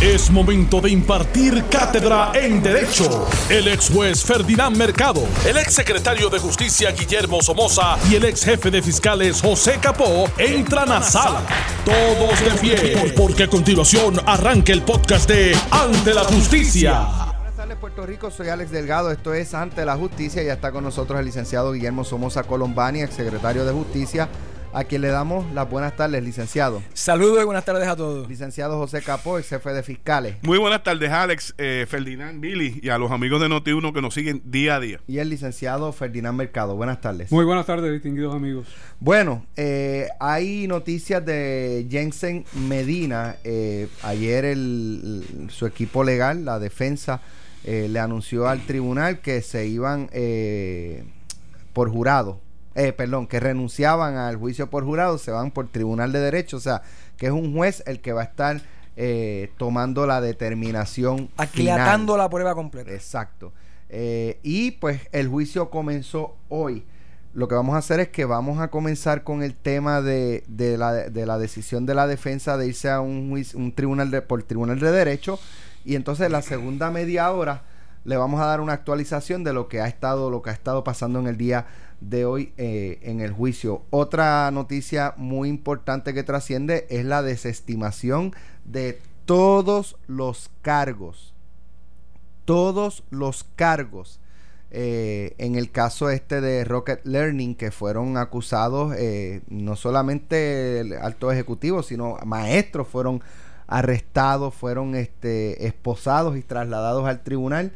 Es momento de impartir cátedra en Derecho. El ex juez Ferdinand Mercado, el ex secretario de Justicia Guillermo Somoza y el ex jefe de fiscales José Capó entran a sala. Todos de pie, porque a continuación arranca el podcast de Ante la Justicia. Buenas tardes, Puerto Rico. Soy Alex Delgado. Esto es Ante la Justicia. Ya está con nosotros el licenciado Guillermo Somoza Colombani, ex secretario de Justicia, a quien le damos las buenas tardes, licenciado. Saludos y buenas tardes a todos. Licenciado José Capó, ex jefe de fiscales. Muy buenas tardes, Alex, eh, Ferdinand, Billy y a los amigos de Noti1 que nos siguen día a día. Y el licenciado Ferdinand Mercado. Buenas tardes. Muy buenas tardes, distinguidos amigos. Bueno, eh, hay noticias de Jensen Medina. Eh, ayer el, el- su equipo legal, la defensa, eh, le anunció al tribunal que se iban eh, por jurado. Eh, perdón, que renunciaban al juicio por jurado, se van por tribunal de derecho. O sea, que es un juez el que va a estar eh, tomando la determinación. Aquilatando la prueba completa. Exacto. Eh, y pues el juicio comenzó hoy. Lo que vamos a hacer es que vamos a comenzar con el tema de, de la, de la decisión de la defensa de irse a un, juicio- un tribunal de, por tribunal de derecho. Y entonces la segunda media hora le vamos a dar una actualización de lo que ha estado, lo que ha estado pasando en el día de hoy eh, en el juicio. Otra noticia muy importante que trasciende es la desestimación de todos los cargos todos los cargos eh, en el caso este de Rocket Learning que fueron acusados eh, no solamente el alto ejecutivo sino maestros fueron arrestados fueron este esposados y trasladados al tribunal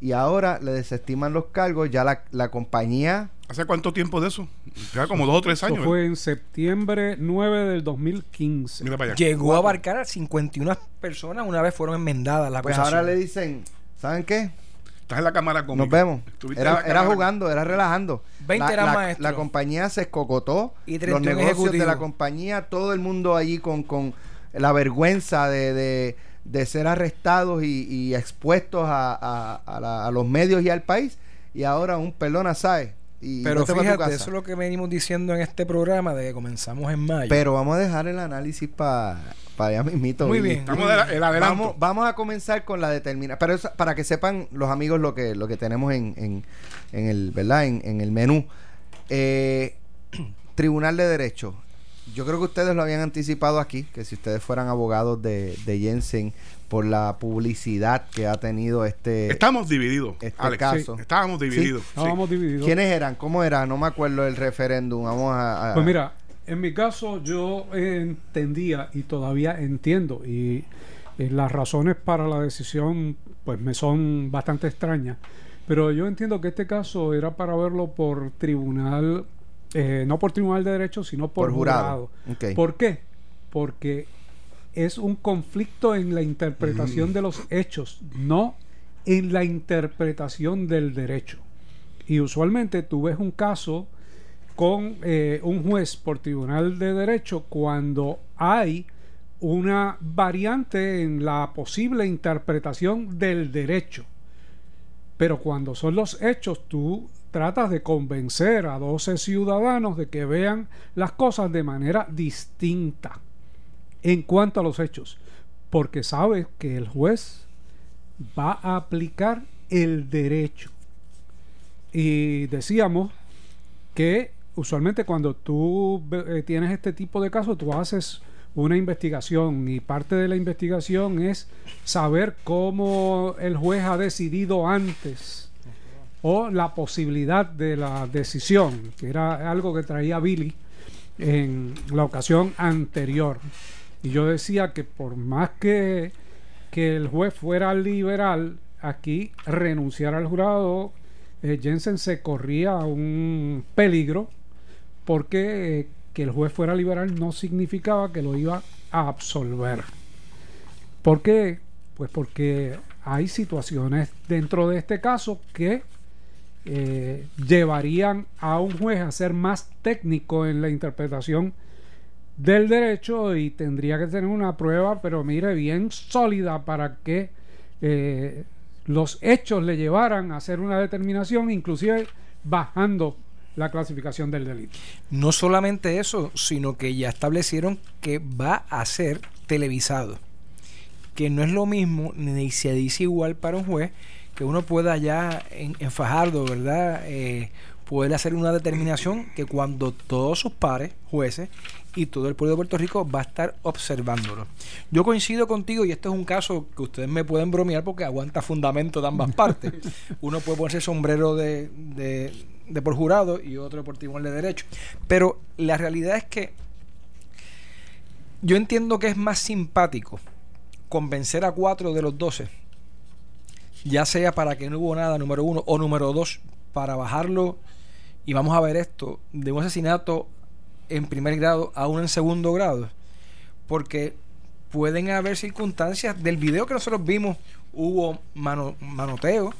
y ahora le desestiman los cargos ya la, la compañía ¿Hace cuánto tiempo de eso? Ya como dos o tres Eso años. fue en septiembre 9 del 2015. Mira para allá. Llegó a abarcar a 51 personas una vez fueron enmendadas las pues ahora le dicen ¿saben qué? Estás en la cámara conmigo. Nos vemos. Era, era jugando, era relajando. 20 la, eran la- maestros. la compañía se escocotó. Y los 31 negocios de la compañía, todo el mundo allí con, con la vergüenza de, de- de ser arrestados y, y expuestos a, a- a la- a los medios y al país. Y ahora un pelona sabe. Y Pero pa' tu fíjate, eso es lo que venimos diciendo en este programa de que comenzamos en mayo. Pero vamos a dejar el análisis para allá mismito. Muy bien. Estamos de la- el adelanto. Vamos, vamos a comenzar con la determinación. Pero eso- para que sepan los amigos lo que, lo que tenemos en, en, en el, ¿verdad? En, en el menú. Eh, Tribunal de Derecho. Yo creo que ustedes lo habían anticipado aquí, que si ustedes fueran abogados de, de Jensen por la publicidad que ha tenido este... Estamos divididos, Este Alex. caso. Sí, Estábamos divididos. sí. Estábamos divididos. ¿Quiénes eran? ¿Cómo era? No me acuerdo el referéndum. Vamos a... a- Pues mira, en mi caso yo entendía y todavía entiendo y eh, las razones para la decisión pues me son bastante extrañas, pero yo entiendo que este caso era para verlo por tribunal, eh, no por tribunal de derecho, sino por, Por jurado. ¿Por qué? Porque es un conflicto en la interpretación de los hechos, no en la interpretación del derecho. Y usualmente tú ves un caso con eh, un juez por tribunal de derecho cuando hay una variante en la posible interpretación del derecho. Pero cuando son los hechos, tú tratas de convencer a 12 ciudadanos de que vean las cosas de manera distinta en cuanto a los hechos. Porque sabes que el juez va a aplicar el derecho. Y decíamos que usualmente cuando tú eh, tienes este tipo de casos, tú haces una investigación y parte de la investigación es saber cómo el juez ha decidido antes o la posibilidad de la decisión, que era algo que traía Billy en la ocasión anterior. Y yo decía que por más que, que el juez fuera liberal, aquí renunciar al jurado, eh, Jensen se corría un peligro porque eh, que el juez fuera liberal no significaba que lo iba a absolver. ¿Por qué? Pues porque hay situaciones dentro de este caso que eh, llevarían a un juez a ser más técnico en la interpretación del derecho y tendría que tener una prueba, pero mire, bien sólida para que eh, los hechos le llevaran a hacer una determinación, inclusive bajando la clasificación del delito. No solamente eso, sino que ya establecieron que va a ser televisado. que no es lo mismo ni se dice igual para un juez que uno pueda ya en, en Fajardo, ¿verdad? Eh, poder hacer una determinación que cuando todos sus pares, jueces y todo el pueblo de Puerto Rico va a estar observándolo. Yo coincido contigo y este es un caso que ustedes me pueden bromear porque aguanta fundamento de ambas partes. Uno puede ponerse sombrero de, de, de por jurado y otro por tribunal de derecho. Pero la realidad es que yo entiendo que es más simpático convencer a cuatro de los doce, ya sea para que no hubo nada, número uno, o número dos, para bajarlo, y vamos a ver esto, de un asesinato en primer grado a uno en segundo grado, porque pueden haber circunstancias del video que nosotros vimos, hubo mano, manoteo,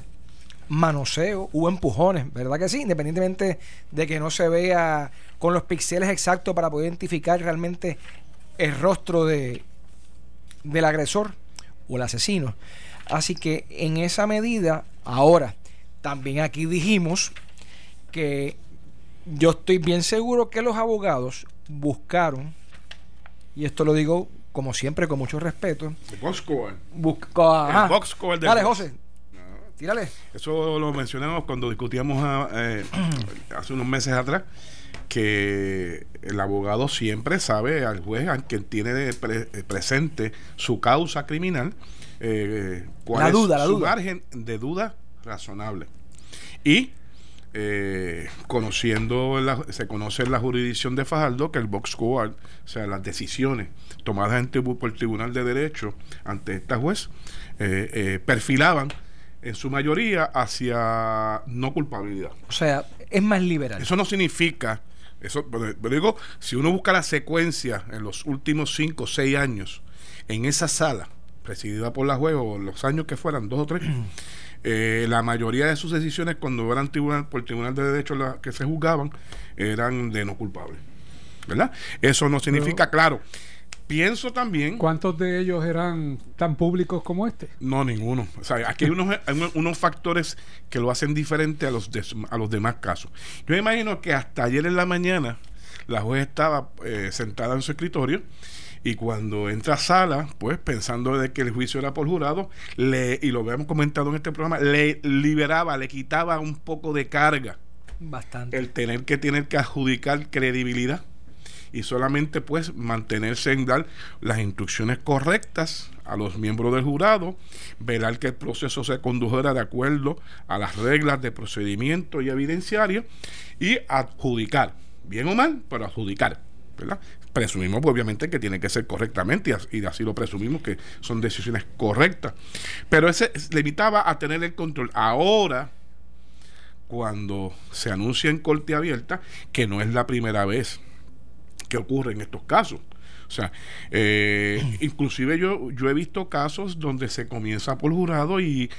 manoseo, hubo empujones, ¿verdad que sí? Independientemente de que no se vea con los píxeles exactos para poder identificar realmente el rostro de, del agresor o el asesino. Así que en esa medida, ahora, también aquí dijimos que yo estoy bien seguro que los abogados buscaron, y esto lo digo como siempre con mucho respeto, El box score. busca, ajá. El box score del Dale. José, tírale. Eso lo mencionamos cuando discutíamos ah, eh, hace unos meses atrás, que el abogado siempre sabe al juez, al que tiene de pre- presente su causa criminal, eh, cuál La es duda, la su duda. margen de duda razonable. Y eh, conociendo, la- se conoce en la jurisdicción de Fajardo que el box score, o sea, las decisiones tomadas en tribu- por el Tribunal de Derecho ante esta juez, eh, eh, perfilaban en su mayoría hacia no culpabilidad. O sea, es más liberal. Eso no significa, eso, pero, pero digo, si uno busca la secuencia en los últimos cinco o seis años en esa sala, presidida por la juez, o los años que fueran, dos o tres, eh, la mayoría de sus decisiones cuando eran tribunal, por el Tribunal de Derecho la- que se juzgaban eran de no culpable. ¿Verdad? Eso no significa, claro. Pienso también... ¿Cuántos de ellos eran tan públicos como este? No, ninguno. O sea, aquí hay unos, hay unos- factores que lo hacen diferente a los, des- a los demás casos. Yo me imagino que hasta ayer en la mañana la juez estaba eh, sentada en su escritorio y cuando entra a sala, pues pensando de que el juicio era por jurado, le, y lo habíamos comentado en este programa, le liberaba, le quitaba un poco de carga Bastante. el tener que tener que adjudicar credibilidad y solamente pues mantenerse en dar las instrucciones correctas a los miembros del jurado, velar que el proceso se condujera de acuerdo a las reglas de procedimiento y evidenciario y adjudicar, bien o mal, pero adjudicar, ¿verdad? Presumimos pues, obviamente que tiene que ser correctamente y as- y así lo presumimos que son decisiones correctas, pero ese limitaba a tener el control. Ahora cuando se anuncia en corte abierta que no es la primera vez que ocurre en estos casos. O sea, eh, inclusive yo, yo he visto casos donde se comienza por jurado y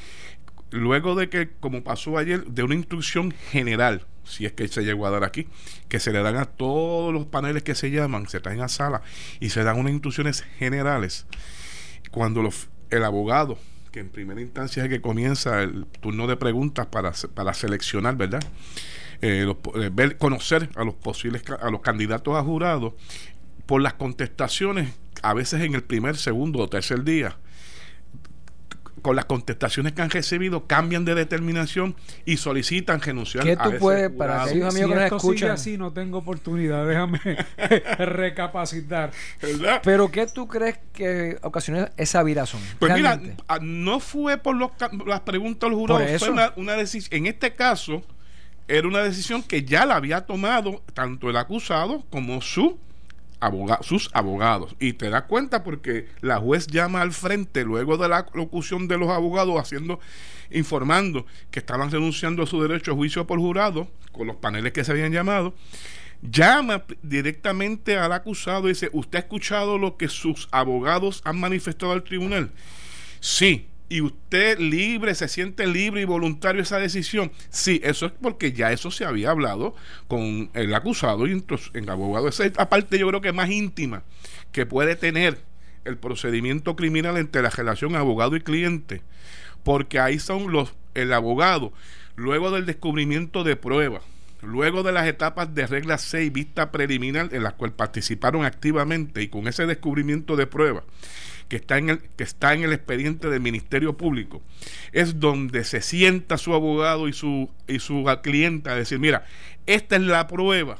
luego de que, como pasó ayer, de una instrucción general, si es que se llegó a dar aquí, que se le dan a todos los paneles que se llaman, se traen a sala y se dan unas instrucciones generales. Cuando los- el abogado, que en primera instancia es el que comienza el turno de preguntas para, para seleccionar, ¿verdad? Eh, los eh, conocer a los posibles a los candidatos a jurado por las contestaciones a veces en el primer, segundo o tercer día con las contestaciones que han recibido cambian de determinación y solicitan renunciar ¿Qué a tú ese puedes- jurado. para aquellos amigos si que nos esto sigue escuchan. así, no tengo oportunidad. Déjame recapacitar. ¿verdad? Pero ¿qué tú crees que ocasionó esa virazón? Pues mira, Realmente. ah, no fue por los las preguntas del jurado, Por eso. fue una, una decisión. En este caso, era una decisión que ya la había tomado tanto el acusado como su sus abogados. Y te das cuenta porque la juez llama al frente luego de la locución de los abogados haciendo informando que estaban renunciando a su derecho a juicio por jurado con los paneles que se habían llamado llama directamente al acusado y dice, ¿usted ha escuchado lo que sus abogados han manifestado al tribunal? Sí. ¿Y usted libre, se siente libre y voluntario esa decisión? Sí, eso es porque ya eso se había hablado con el acusado y el abogado. Esa es la parte yo creo que más íntima que puede tener el procedimiento criminal entre la relación abogado y cliente. Porque ahí son los, el abogado, luego del descubrimiento de pruebas, luego de las etapas de regla 6 vista preliminar en las cuales participaron activamente y con ese descubrimiento de pruebas, que está en el, que está en el expediente del Ministerio Público, es donde se sienta su abogado y su, y su cliente a decir, mira, esta es la prueba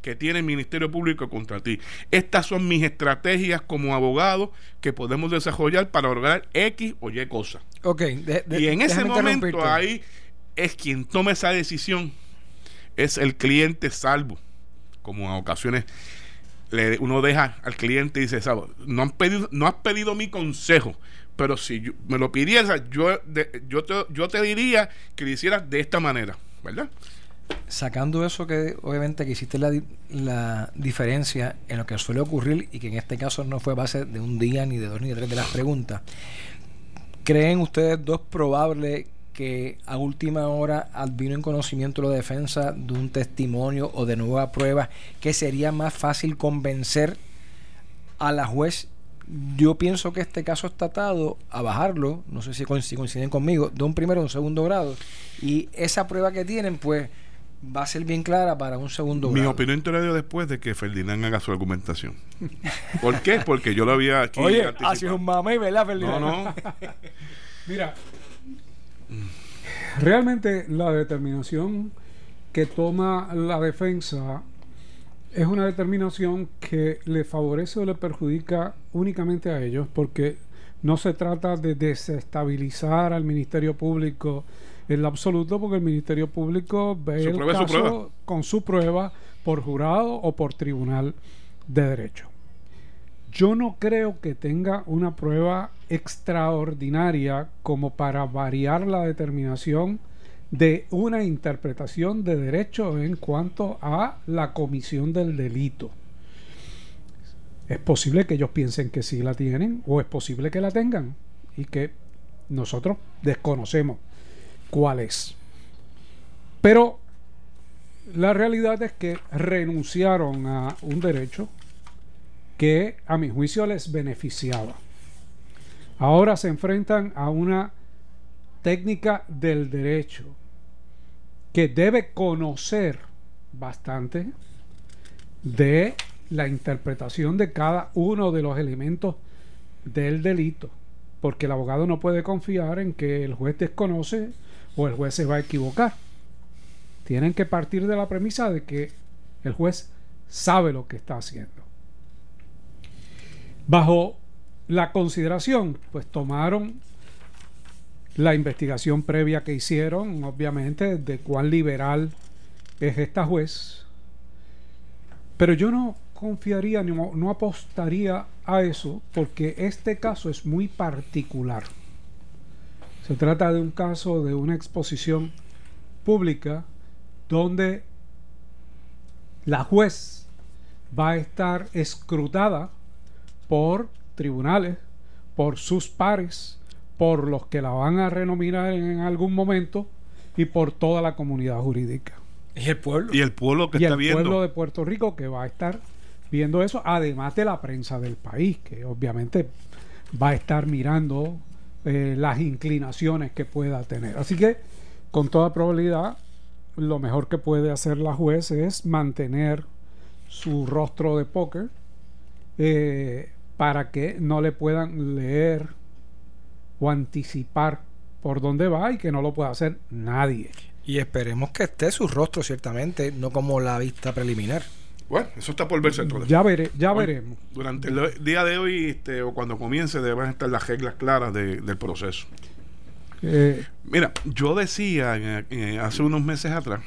que tiene el Ministerio Público contra ti. Estas son mis estrategias como abogado que podemos desarrollar para lograr X o Y cosas. Ok, y en ese momento ahí es quien toma esa decisión, es el cliente salvo, como en ocasiones uno deja al cliente y dice, no, han pedido, no has pedido mi consejo, pero si me lo pidieras, yo, yo, te, yo te diría que lo hicieras de esta manera, ¿verdad? Sacando eso que obviamente que hiciste la, la diferencia en lo que suele ocurrir y que en este caso no fue base de un día, ni de dos, ni de tres de las preguntas, ¿creen ustedes dos probables que a última hora vino en conocimiento la defensa de un testimonio o de nueva prueba que sería más fácil convencer a la juez. Yo pienso que este caso está atado a bajarlo, no sé si coinciden conmigo, de un primero o un segundo grado. Y esa prueba que tienen, pues va a ser bien clara para un segundo grado. Mi opinión te la dio después de que Ferdinand haga su argumentación. ¿Por qué? Porque yo lo había aquí. Oye, así es un mamey, ¿verdad, Ferdinand? No, no. Mira, Realmente la determinación que toma la defensa es una determinación que le favorece o le perjudica únicamente a ellos porque no se trata de desestabilizar al Ministerio Público en lo absoluto porque el Ministerio Público ve el caso con su prueba por jurado o por tribunal de derecho. Yo no creo que tenga una prueba extraordinaria como para variar la determinación de una interpretación de derecho en cuanto a la comisión del delito. Es posible que ellos piensen que sí la tienen o es posible que la tengan y que nosotros desconocemos cuál es. Pero la realidad es que renunciaron a un derecho que a mi juicio les beneficiaba. Ahora se enfrentan a una técnica del derecho que debe conocer bastante de la interpretación de cada uno de los elementos del delito, porque el abogado no puede confiar en que el juez desconoce o el juez se va a equivocar. Tienen que partir de la premisa de que el juez sabe lo que está haciendo. Bajo la consideración, pues tomaron la investigación previa que hicieron, obviamente, de cuán liberal es esta juez. Pero yo no confiaría, no, no apostaría a eso, porque este caso es muy particular. Se trata de un caso de una exposición pública donde la juez va a estar escrutada por tribunales, por sus pares, por los que la van a renominar en algún momento y por toda la comunidad jurídica. Y el pueblo. Y el pueblo que está viendo. El pueblo de Puerto Rico que va a estar viendo eso, además de la prensa del país, que obviamente va a estar mirando eh, las inclinaciones que pueda tener. Así que, con toda probabilidad, lo mejor que puede hacer la juez es mantener su rostro de póker, eh, para que no le puedan leer o anticipar por dónde va y que no lo pueda hacer nadie. Y esperemos que esté su rostro, ciertamente, no como la vista preliminar. Bueno, eso está por verse. Ya, veré, ya veremos. Durante el día de hoy este, o cuando comience deben estar las reglas claras del proceso. Eh, Mira, yo decía hace unos meses atrás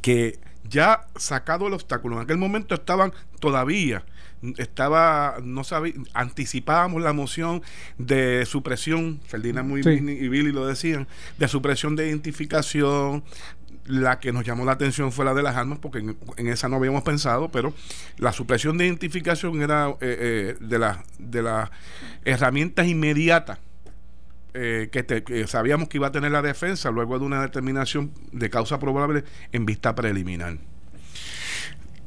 que ya sacado el obstáculo, en aquel momento estaban todavía estaba, no sabía, anticipábamos la moción de supresión, Ferdinand muy y Billy lo decían, de supresión de identificación, la que nos llamó la atención fue la de las armas, porque en, esa no habíamos pensado, pero la supresión de identificación era eh, eh, de las de las herramientas inmediatas eh, que, que, sabíamos que iba a tener la defensa luego de una determinación de causa probable en vista preliminar.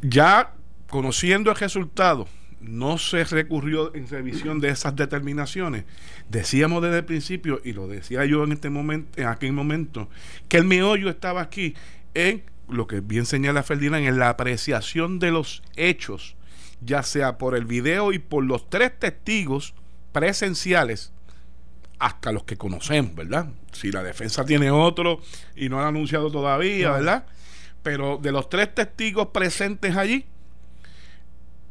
Ya conociendo el resultado, no se recurrió en revisión de esas determinaciones. Decíamos desde el principio, y lo decía yo en este momento, en aquel momento, que el meollo estaba aquí en lo que bien señala Ferdinand, en la apreciación de los hechos, ya sea por el video y por los tres testigos presenciales, hasta los que conocemos, ¿verdad? Si la defensa tiene otro y no lo ha anunciado todavía, ¿verdad? Pero de los tres testigos presentes allí,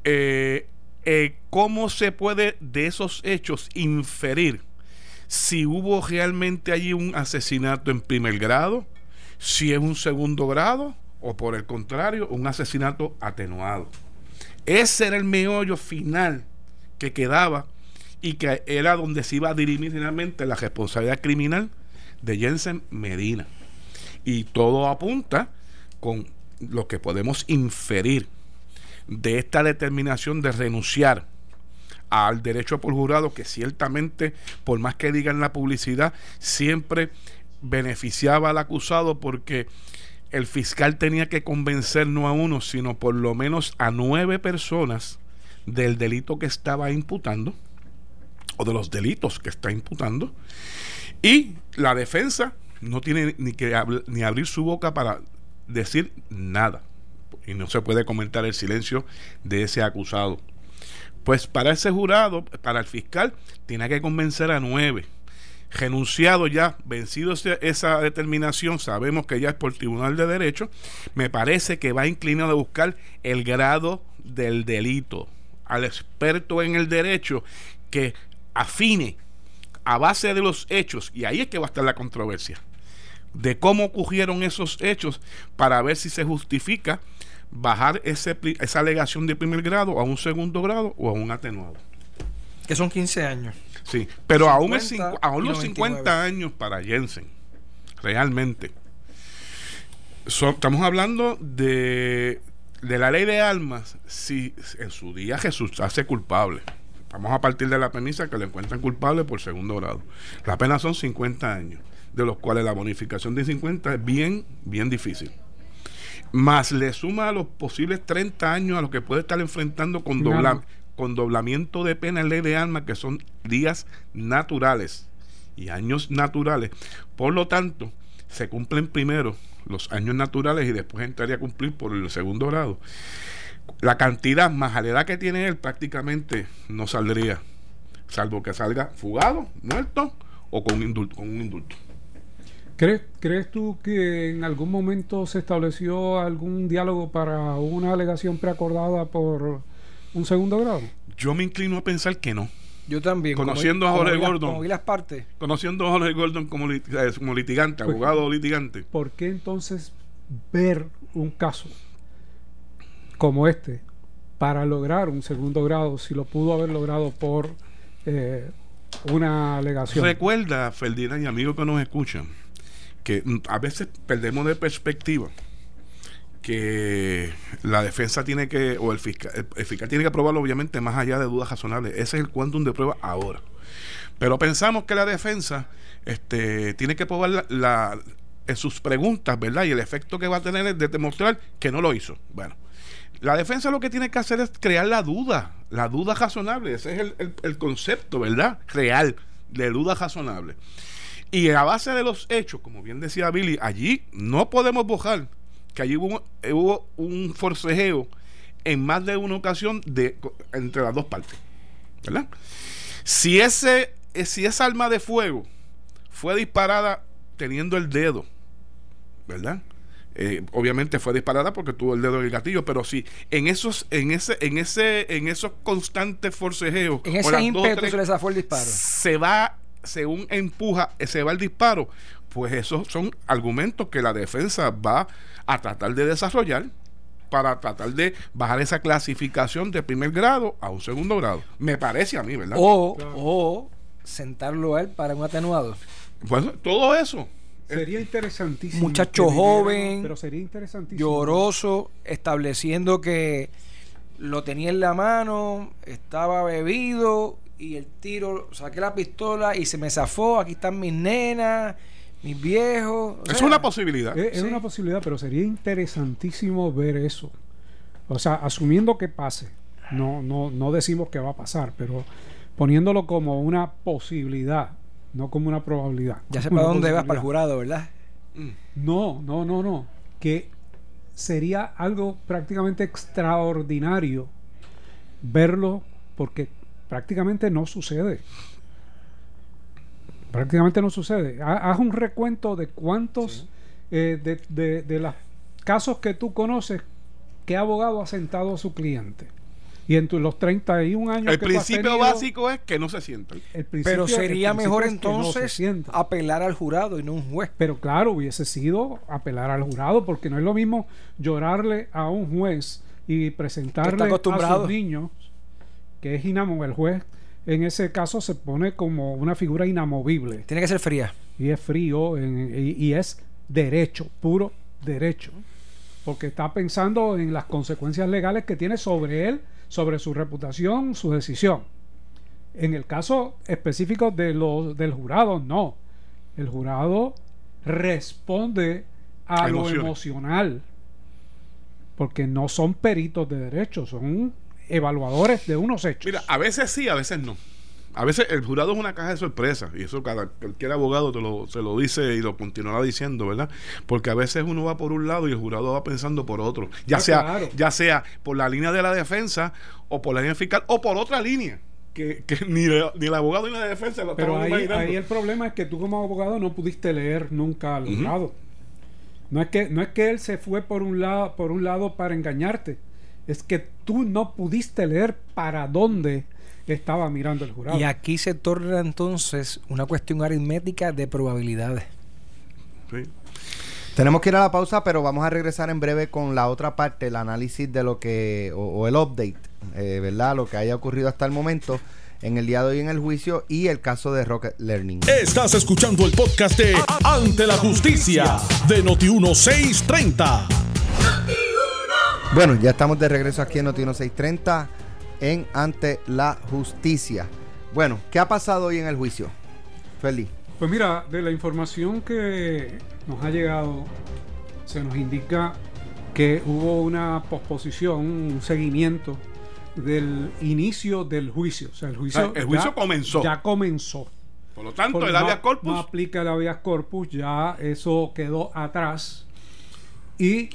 eh, eh, ¿cómo se puede de esos hechos inferir si hubo realmente allí un asesinato en primer grado, si es un segundo grado o por el contrario, un asesinato atenuado? Ese era el meollo final que quedaba y que era donde se iba a dirimir finalmente la responsabilidad criminal de Jensen Medina. Y todo apunta con lo que podemos inferir de esta determinación de renunciar al derecho por jurado que ciertamente, por más que digan la publicidad, siempre beneficiaba al acusado porque el fiscal tenía que convencer no a uno, sino por lo menos a nueve personas del delito que estaba imputando o de los delitos que está imputando. Y la defensa no tiene ni que ni abrir su boca para decir nada y no se puede comentar el silencio de ese acusado. Pues para ese jurado, para el fiscal, tiene que convencer a nueve. Renunciado ya, vencido esa determinación, sabemos que ya es por Tribunal de Derecho, me parece que va inclinado a buscar el grado del delito, al experto en el derecho que afine a base de los hechos, y ahí es que va a estar la controversia, de cómo ocurrieron esos hechos para ver si se justifica bajar ese, esa alegación de primer grado a un segundo grado o a un atenuado. Que son 15 años. Sí, pero aún, es, aún los 50 años para Jensen, realmente. estamos hablando de, de la ley de almas si en su día Jesús hace culpable. Vamos a partir de la premisa que le encuentran culpable por segundo grado. La pena son 50 años, de los cuales la bonificación de 50 es bien, bien difícil más le suma a los posibles 30 años a lo que puede estar enfrentando con, con doblamiento de pena en ley de alma, que son días naturales y años naturales. Por lo tanto, se cumplen primero los años naturales y después entraría a cumplir por el segundo grado. La cantidad más a la edad que tiene él prácticamente no saldría, salvo que salga fugado, muerto o con un indulto. Con un indulto. ¿Crees, ¿Crees tú que en algún momento se estableció algún diálogo para una alegación preacordada por un segundo grado? Yo me inclino a pensar que no. Yo también. Conociendo a Jorge Gordon. Como las partes. Conociendo a Jorge Gordon como, eh, como litigante, pues, abogado litigante. ¿Por qué entonces ver un caso como este para lograr un segundo grado si lo pudo haber logrado por eh, una alegación? Recuerda, Ferdinand y amigos que nos escuchan, que a veces perdemos de perspectiva que la defensa tiene que, o el fiscal, el fiscal tiene que probarlo obviamente más allá de dudas razonables. Ese es el quantum de prueba ahora. Pero pensamos que la defensa este, tiene que probar la, en sus preguntas, ¿verdad? Y el efecto que va a tener es de demostrar que no lo hizo. Bueno, la defensa lo que tiene que hacer es crear la duda, la duda razonable. Ese es el, el concepto, ¿verdad? Real, de duda razonable. Y a base de los hechos, como bien decía Billy, allí no podemos bojar que allí hubo, un forcejeo en más de una ocasión de, entre las dos partes. ¿Verdad? Si, ese, si esa arma de fuego fue disparada teniendo el dedo, ¿verdad? Eh, obviamente fue disparada porque tuvo el dedo en el gatillo, pero si en esos, en ese, en ese, en esos constantes forcejeos, en ese ímpetu se les el disparo, se va según empuja, se va el disparo, pues esos son argumentos que la defensa va a tratar de desarrollar para tratar de bajar esa clasificación de primer grado a un segundo grado. Me parece a mí, ¿verdad? O, o sentarlo a él para un atenuado. Bueno, todo eso. Sería interesantísimo. Muchacho joven, pero sería interesantísimo. lloroso, estableciendo que lo tenía en la mano, estaba bebido y el tiro, saqué la pistola y se me zafó, aquí están mis nenas, mis viejos. es una posibilidad. Es, una posibilidad, pero sería interesantísimo ver eso. O sea, asumiendo que pase, no, no, no decimos que va a pasar, pero poniéndolo como una posibilidad, no como una probabilidad. Ya sé para dónde vas, para el jurado, ¿verdad? No, no, no, no. Que sería algo prácticamente extraordinario verlo porque prácticamente no sucede. Prácticamente no sucede. Ha- Haz un recuento de cuántos eh, de, de- de los casos que tú conoces qué abogado ha sentado a su cliente. Y en tu- los 31 años El que principio tenido, básico es que no se sientan. el principio- Pero sería mejor es que no se entonces apelar al jurado y no un juez. Pero claro, hubiese sido apelar al jurado, porque no es lo mismo llorarle a un juez y presentarle a sus niños, que es inamovible. El juez en ese caso se pone como una figura inamovible Tiene que ser fría. y es frío en- y, y es derecho, puro derecho, porque está pensando en las consecuencias legales que tiene sobre él, sobre su reputación, su decisión. En el caso específico de los, del jurado, no. El jurado responde a A lo emocional, porque no son peritos de derecho, son evaluadores de unos hechos. Mira, a veces sí, a veces no. A veces el jurado es una caja de sorpresas y eso cada, cualquier abogado te lo, se lo dice y lo continuará diciendo, ¿verdad? Porque a veces uno va por un lado y el jurado va pensando por otro, ya Ah, sea claro. ya sea por la línea de la defensa o por la línea fiscal o por otra línea que, que ni, ni el abogado ni la defensa lo Pero ahí, imaginando. ahí el problema es que tú como abogado no pudiste leer nunca al jurado. No es que no es que él se fue por un lado por un lado para engañarte, es que tú no pudiste leer para dónde estaba mirando el jurado. Y aquí se torna entonces una cuestión aritmética de probabilidades. Sí. Tenemos que ir a la pausa, pero vamos a regresar en breve con la otra parte, el análisis de lo que, o, o el update, eh, ¿verdad? Lo que haya ocurrido hasta el momento en el día de hoy en el juicio y el caso de Rocket Learning. Estás escuchando el podcast de Ante la Justicia de Noti1630. Bueno, ya estamos de regreso aquí en Noti 630 en Ante la Justicia. Bueno, ¿qué ha pasado hoy en el juicio? Feliz. Pues mira, de la información que nos ha llegado, se nos indica que hubo una posposición, un seguimiento del inicio del juicio. O sea, el juicio, O sea, el juicio comenzó. Ya comenzó. Por lo tanto, Por- el habeas corpus No aplica el habeas corpus, ya eso quedó atrás. Y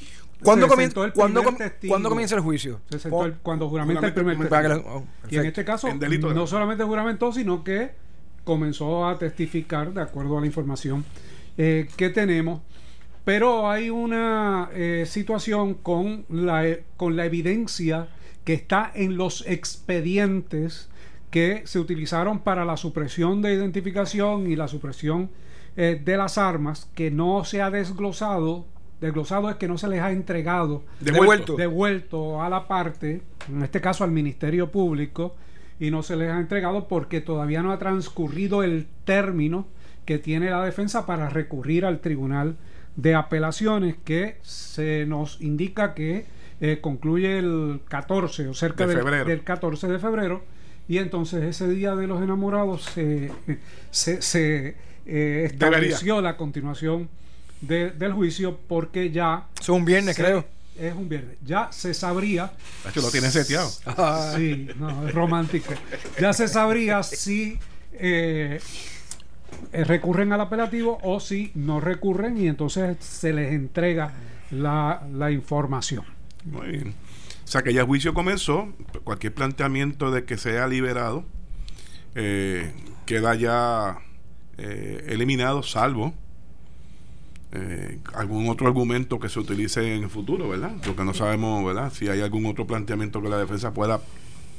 ¿Cuándo, se comien- sentó el cuándo primer com- testigo. ¿cuándo comienza el juicio? Se sentó el- cuando juramenta el primer testigo. oh, Y en este caso, En delito de- no solamente juramentó, sino que comenzó a testificar de acuerdo a la información eh, que tenemos. Pero hay una eh, situación con la, e- con la evidencia que está en los expedientes que se utilizaron para la supresión de identificación y la supresión eh, de las armas, que no se ha desglosado. Desglosado es que no se les ha entregado devuelto. devuelto a la parte, en este caso al Ministerio Público, y no se les ha entregado porque todavía no ha transcurrido el término que tiene la defensa para recurrir al Tribunal de Apelaciones, que se nos indica que eh, concluye el 14 o cerca De del- febrero. del 14 de febrero, y entonces ese día de los enamorados se, se, se, eh, estableció la continuación de- del juicio porque ya Es un viernes, se- creo. es un viernes. Ya se sabría. Nacho, lo tiene seteado. Ah. Sí, no, es romántico. Ya se sabría si eh, eh, recurren al apelativo o si no recurren y entonces se les entrega la, la información. Muy bien. O sea que ya el juicio comenzó. Cualquier planteamiento de que sea liberado eh, queda ya eh, eliminado, salvo eh, algún otro argumento que se utilice en el futuro, ¿verdad? Porque no sabemos, ¿verdad? Si hay algún otro planteamiento que la defensa pueda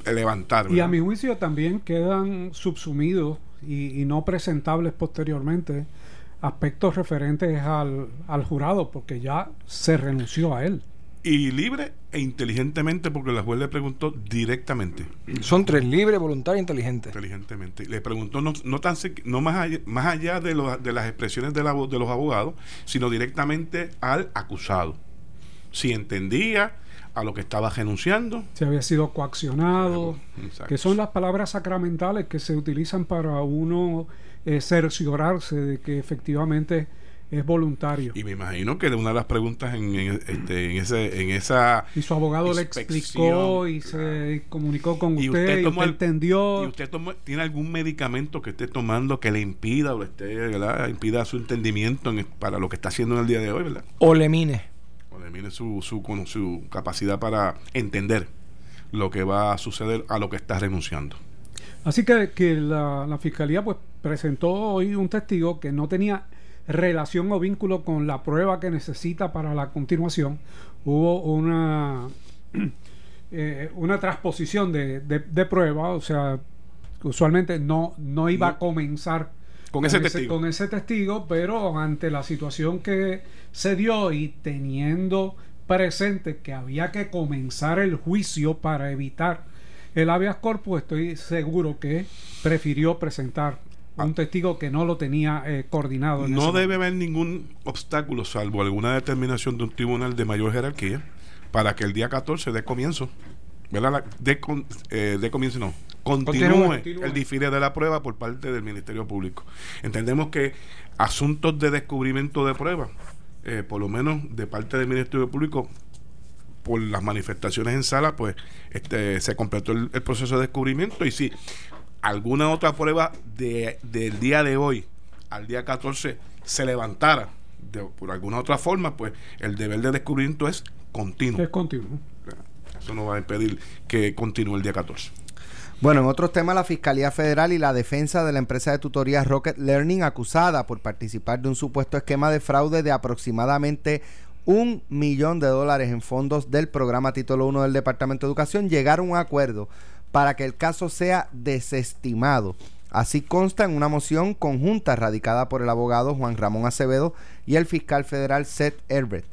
levantar. Y a mi juicio también quedan subsumidos y, y no presentables posteriormente aspectos referentes al, al jurado porque ya se renunció a él. Y libre e inteligentemente, porque la juez le preguntó directamente. Son tres libres, voluntarios e inteligentes. inteligentemente. Le preguntó no, no, tan, se- no más allá, más allá de, lo- de las expresiones de, la, de los abogados, sino directamente al acusado. Si entendía a lo que estaba renunciando. Se había sido coaccionado, Exacto. que son las palabras sacramentales que se utilizan para uno eh, cerciorarse de que efectivamente es voluntario. Y me imagino que una de las preguntas en, en, este, en, ese, en esa... Y su abogado le explicó y claro. se comunicó con Y usted, usted y tomó usted el- entendió. ¿Y usted toma- tiene algún medicamento que esté tomando que le impida o le esté, ¿verdad? impida su entendimiento en- para lo que está haciendo en el día de hoy, ¿verdad? O le mine. o elimine su, su, cono- su capacidad para entender lo que va a suceder a lo que está renunciando. Así que, que la, la, fiscalía pues presentó hoy un testigo que no tenía relación o vínculo con la prueba que necesita para la continuación. Hubo una eh, una transposición de, de, prueba, o sea, usualmente no, no iba a comenzar con, ese, testigo. con ese testigo, pero ante la situación que se dio y teniendo presente que había que comenzar el juicio para evitar el habeas corpus, estoy seguro que prefirió presentar un ah. testigo que no lo tenía eh, coordinado. no debe haber ningún obstáculo, salvo alguna determinación de un tribunal de mayor jerarquía, para que el día 14 dé comienzo, ¿verdad? De, eh, de comienzo no, continúe, el difícil de la prueba por parte del Ministerio Público. Entendemos que asuntos de descubrimiento de pruebas, eh, por lo menos de parte del Ministerio Público, por las manifestaciones en sala, pues este, se completó el, proceso de descubrimiento y si alguna otra prueba de, del día de hoy al día 14 se levantara de, por alguna otra forma, pues el deber de descubrimiento es continuo. Es continuo. Eso no va a impedir que continúe el día 14. Bueno, en otros temas, la Fiscalía Federal y la defensa de la empresa de tutoría Rocket Learning, acusada por participar de un supuesto esquema de fraude de aproximadamente un millón de dólares en fondos del programa Título 1 del Departamento de Educación, llegaron a un acuerdo para que el caso sea desestimado. Así consta en una moción conjunta radicada por el abogado Juan Ramón Acevedo y el fiscal federal Seth Herbert.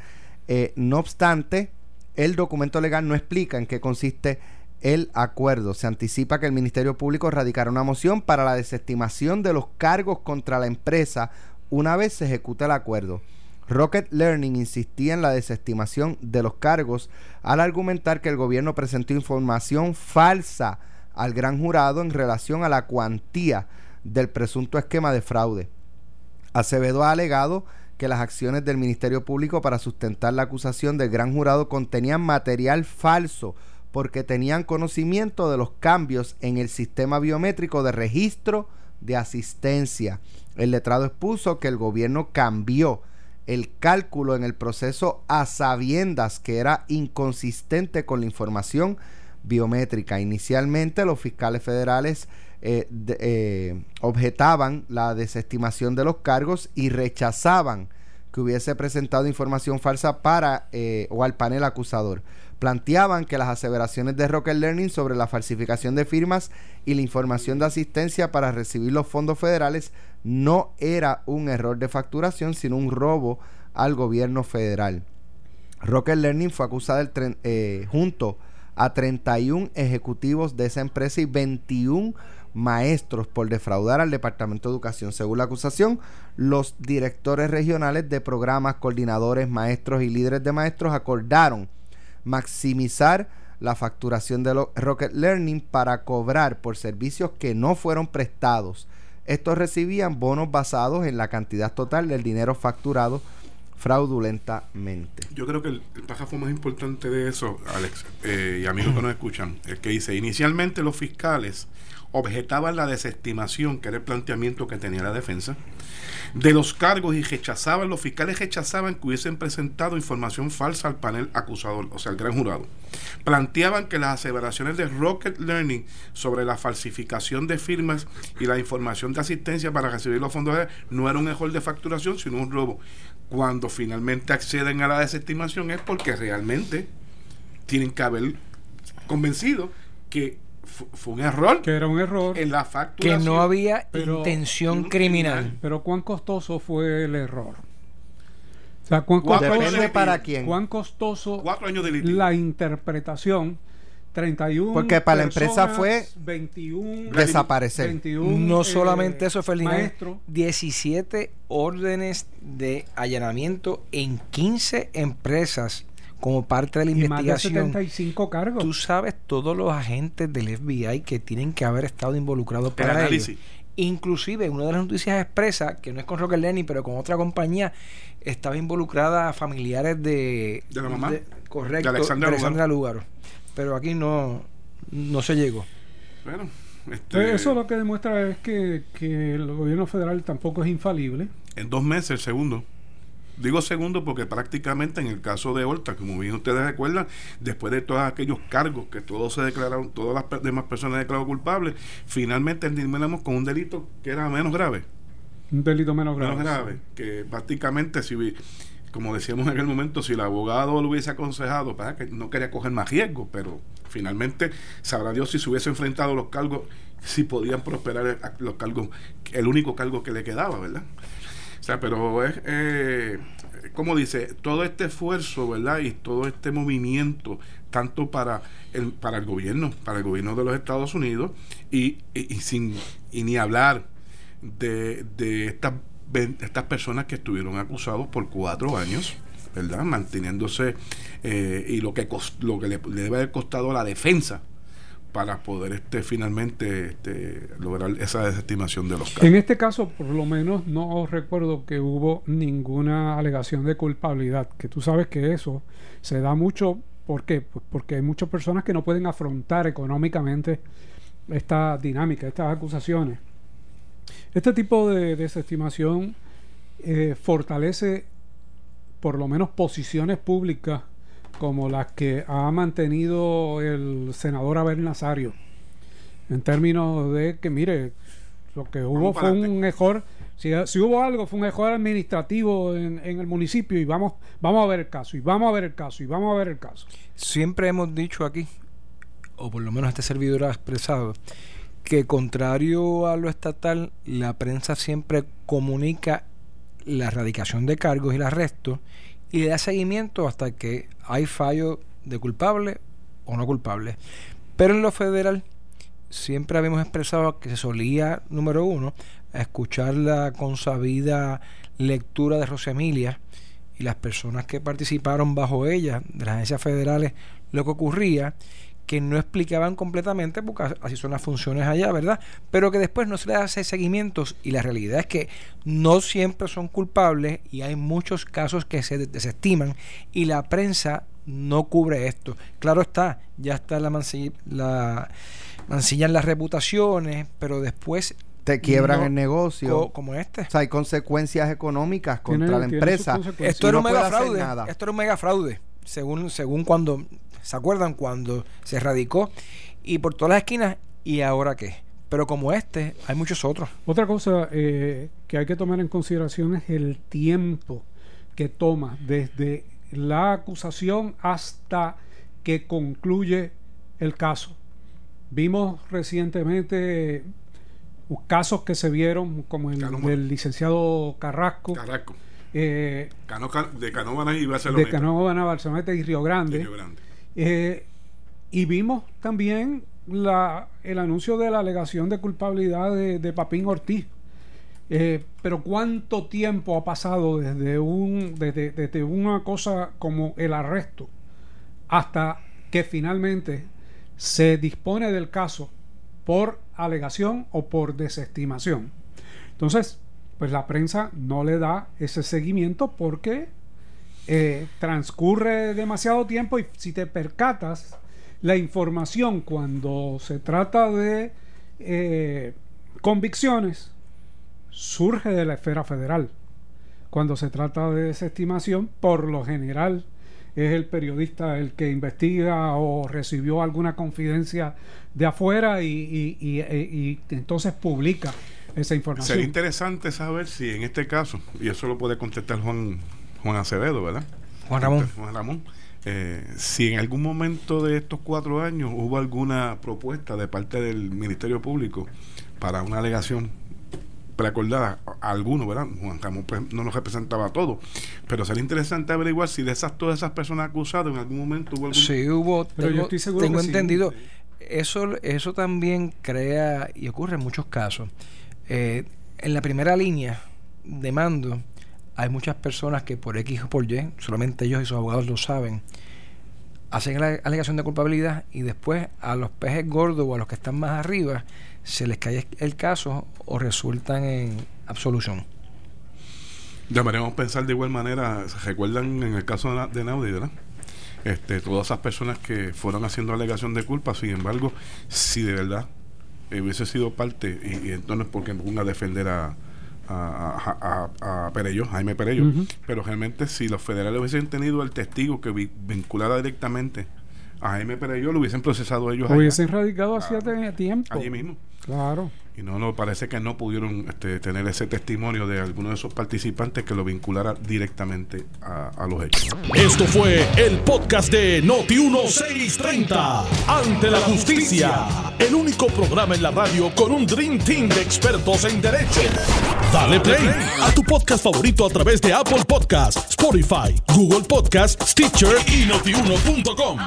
Eh, no obstante, el documento legal no explica en qué consiste el acuerdo. Se anticipa que el Ministerio Público radicará una moción para la desestimación de los cargos contra la empresa una vez se ejecute el acuerdo. Rocket Learning insistía en la desestimación de los cargos al argumentar que el gobierno presentó información falsa al gran jurado en relación a la cuantía del presunto esquema de fraude. Acevedo ha alegado que las acciones del Ministerio Público para sustentar la acusación del gran jurado contenían material falso porque tenían conocimiento de los cambios en el sistema biométrico de registro de asistencia. El letrado expuso que el gobierno cambió el cálculo en el proceso a sabiendas que era inconsistente con la información biométrica. Inicialmente los fiscales federales eh, eh, objetaban la desestimación de los cargos y rechazaban que hubiese presentado información falsa para eh, o al panel acusador. Planteaban que las aseveraciones de Rocket Learning sobre la falsificación de firmas y la información de asistencia para recibir los fondos federales no era un error de facturación, sino un robo al gobierno federal. Rocket Learning fue acusada junto a 31 ejecutivos de esa empresa y 21 maestros por defraudar al Departamento de Educación. Según la acusación, los directores regionales de programas, coordinadores, maestros y líderes de maestros acordaron maximizar la facturación de Rocket Learning para cobrar por servicios que no fueron prestados. Estos recibían bonos basados en la cantidad total del dinero facturado fraudulentamente. Yo creo que el, párrafo más importante de eso, Alex, eh, y amigos que nos escuchan, es que dice, inicialmente los fiscales objetaban la desestimación, que era el planteamiento que tenía la defensa, de los cargos y rechazaban, los fiscales rechazaban que hubiesen presentado información falsa al panel acusador, o sea, al gran jurado. Planteaban que las aseveraciones de Rocket Learning sobre la falsificación de firmas y la información de asistencia para recibir los fondos no era un error de facturación, sino un robo. Cuando finalmente acceden a la desestimación es porque realmente tienen que haber convencido que fue un error. Que era un error. En la facturación. Que no había intención criminal. Pero ¿cuán costoso fue el error? O sea, ¿cuán, costoso, para quién. ¿Cuán costoso Cuatro años de la interpretación? 31 porque para la empresa fue 21 desaparecer no solamente eso Ferdinand 17 órdenes de allanamiento en 15 empresas como parte de la investigación. Más de 75 cargos. Tú sabes todos los agentes del FBI que tienen que haber estado involucrados para ello. Inclusive, una de las noticias expresa, que no es con Rocket Lenny, pero con otra compañía, estaba involucrada a familiares de... De la mamá. correcto. De Alexandra, Lugaro. Pero aquí no, no se llegó. Bueno, este... Eso lo que demuestra es que, que el gobierno federal tampoco es infalible. En dos meses, el segundo. Digo segundo porque prácticamente en el caso de Horta, como bien ustedes recuerdan, después de todos aquellos cargos que todos se declararon, todas las demás personas declararon culpables, finalmente terminamos con un delito que era menos grave. Un delito menos grave. Menos grave, que prácticamente si como decíamos en aquel momento, si el abogado lo hubiese aconsejado, para que no quería coger más riesgo, pero finalmente sabrá Dios si se hubiese enfrentado los cargos, si podían prosperar los cargos, el único cargo que le quedaba, ¿verdad? Pero es, eh, como dice, todo este esfuerzo, ¿verdad? Y todo este movimiento, tanto para el, para el gobierno, para el gobierno de los Estados Unidos, y, y, sin, y ni hablar de, de estas estas personas que estuvieron acusados por cuatro años, ¿verdad? Manteniéndose eh, y lo que, lo que le, debe haber costado la defensa para poder este finalmente este, lograr esa desestimación de los casos. En este caso, por lo menos, no recuerdo que hubo ninguna alegación de culpabilidad, que tú sabes que eso se da mucho, ¿por qué? Pues porque hay muchas personas que no pueden afrontar económicamente esta dinámica, estas acusaciones. Este tipo de desestimación eh, fortalece por lo menos posiciones públicas como las que ha mantenido el senador Abel Nazario, en términos de que, mire, lo que hubo fue un mejor, si, hubo algo, fue un mejor administrativo en, en, el municipio y vamos, vamos a ver el caso, y vamos a ver el caso, y vamos a ver el caso. Siempre hemos dicho aquí, o por lo menos este servidor ha expresado, que contrario a lo estatal, la prensa siempre comunica la erradicación de cargos y el arresto y le da seguimiento hasta que hay fallo de culpable o no culpable. Pero en lo federal siempre habíamos expresado que se solía, número uno, escuchar la consabida lectura de Emilia y las personas que participaron bajo ella, de las agencias federales, lo que ocurría que no explicaban completamente, porque así son las funciones allá, ¿verdad? Pero que después no se les hace seguimientos y la realidad es que no siempre son culpables y hay muchos casos que se desestiman y la prensa no cubre esto. Claro está, ya está la mancilla, la mancillan las reputaciones, pero después te quiebran el negocio. como este. O sea, hay consecuencias económicas contra la empresa. Esto era un mega fraude. Esto era un mega fraude. Según, según cuando ¿Se acuerdan cuando se radicó? Y por todas las esquinas, ¿y ahora qué? Pero como este, hay muchos otros. Otra cosa eh, que hay que tomar en consideración es el tiempo que toma desde la acusación hasta que concluye el caso. Vimos recientemente casos que se vieron, como el del licenciado Carrasco. Carrasco. Eh, de Canóvana y Barcelona. De Canóvana, Barcelona y Río Grande. Río Grande eh, y vimos también la, el anuncio de la alegación de culpabilidad de, Papín Ortiz. Eh, pero cuánto tiempo ha pasado desde, un, desde, desde una cosa como el arresto hasta que finalmente se dispone del caso por alegación o por desestimación. Entonces, pues la prensa no le da ese seguimiento porque eh, transcurre demasiado tiempo y si te percatas, la información cuando se trata de eh, convicciones surge de la esfera federal. Cuando se trata de desestimación, por lo general es el periodista el que investiga o recibió alguna confidencia de afuera y, y entonces publica esa información. Sería interesante saber si en este caso, y eso lo puede contestar Juan Juan Acevedo, ¿verdad? Juan Ramón. Juan Ramón. Eh, si en algún momento de estos cuatro años hubo alguna propuesta de parte del Ministerio Público para una alegación preacordada, alguno, ¿verdad? Juan Ramón pues, no nos representaba a todos, pero sería interesante averiguar si de esas todas esas personas acusadas en algún momento hubo algún... Sí, hubo, pero yo estoy seguro tengo entendido. Eso, eso también crea, y ocurre en muchos casos, eh, en la primera línea de mando hay muchas personas que por X o por Y, solamente ellos y sus abogados lo saben, hacen la alegación de culpabilidad y después a los pejes gordos o a los que están más arriba se les cae el caso o resultan en absolución. Llamaremos pensar de igual manera, ¿se recuerdan en el caso de Naudi, verdad? Este, todas esas personas que fueron haciendo alegación de culpa, sin embargo, si de verdad hubiese sido parte, y, y entonces porque ponga a defender a, a, a, a Perello, Jaime Perello. Pero realmente si los federales hubiesen tenido el testigo que vinculara directamente a Jaime Perello, lo hubiesen procesado ellos. Hubiesen radicado hacía tiempo. Allí mismo. Claro. Y no, no parece que no pudieron este, tener ese testimonio de alguno de esos participantes que lo vinculara directamente a, los hechos. Esto fue el podcast de Noti 1630. Ante la justicia. El único programa en la radio con un Dream Team de expertos en derecho. Dale play a tu podcast favorito a través de Apple Podcasts, Spotify, Google Podcasts, Stitcher y notiuno.com.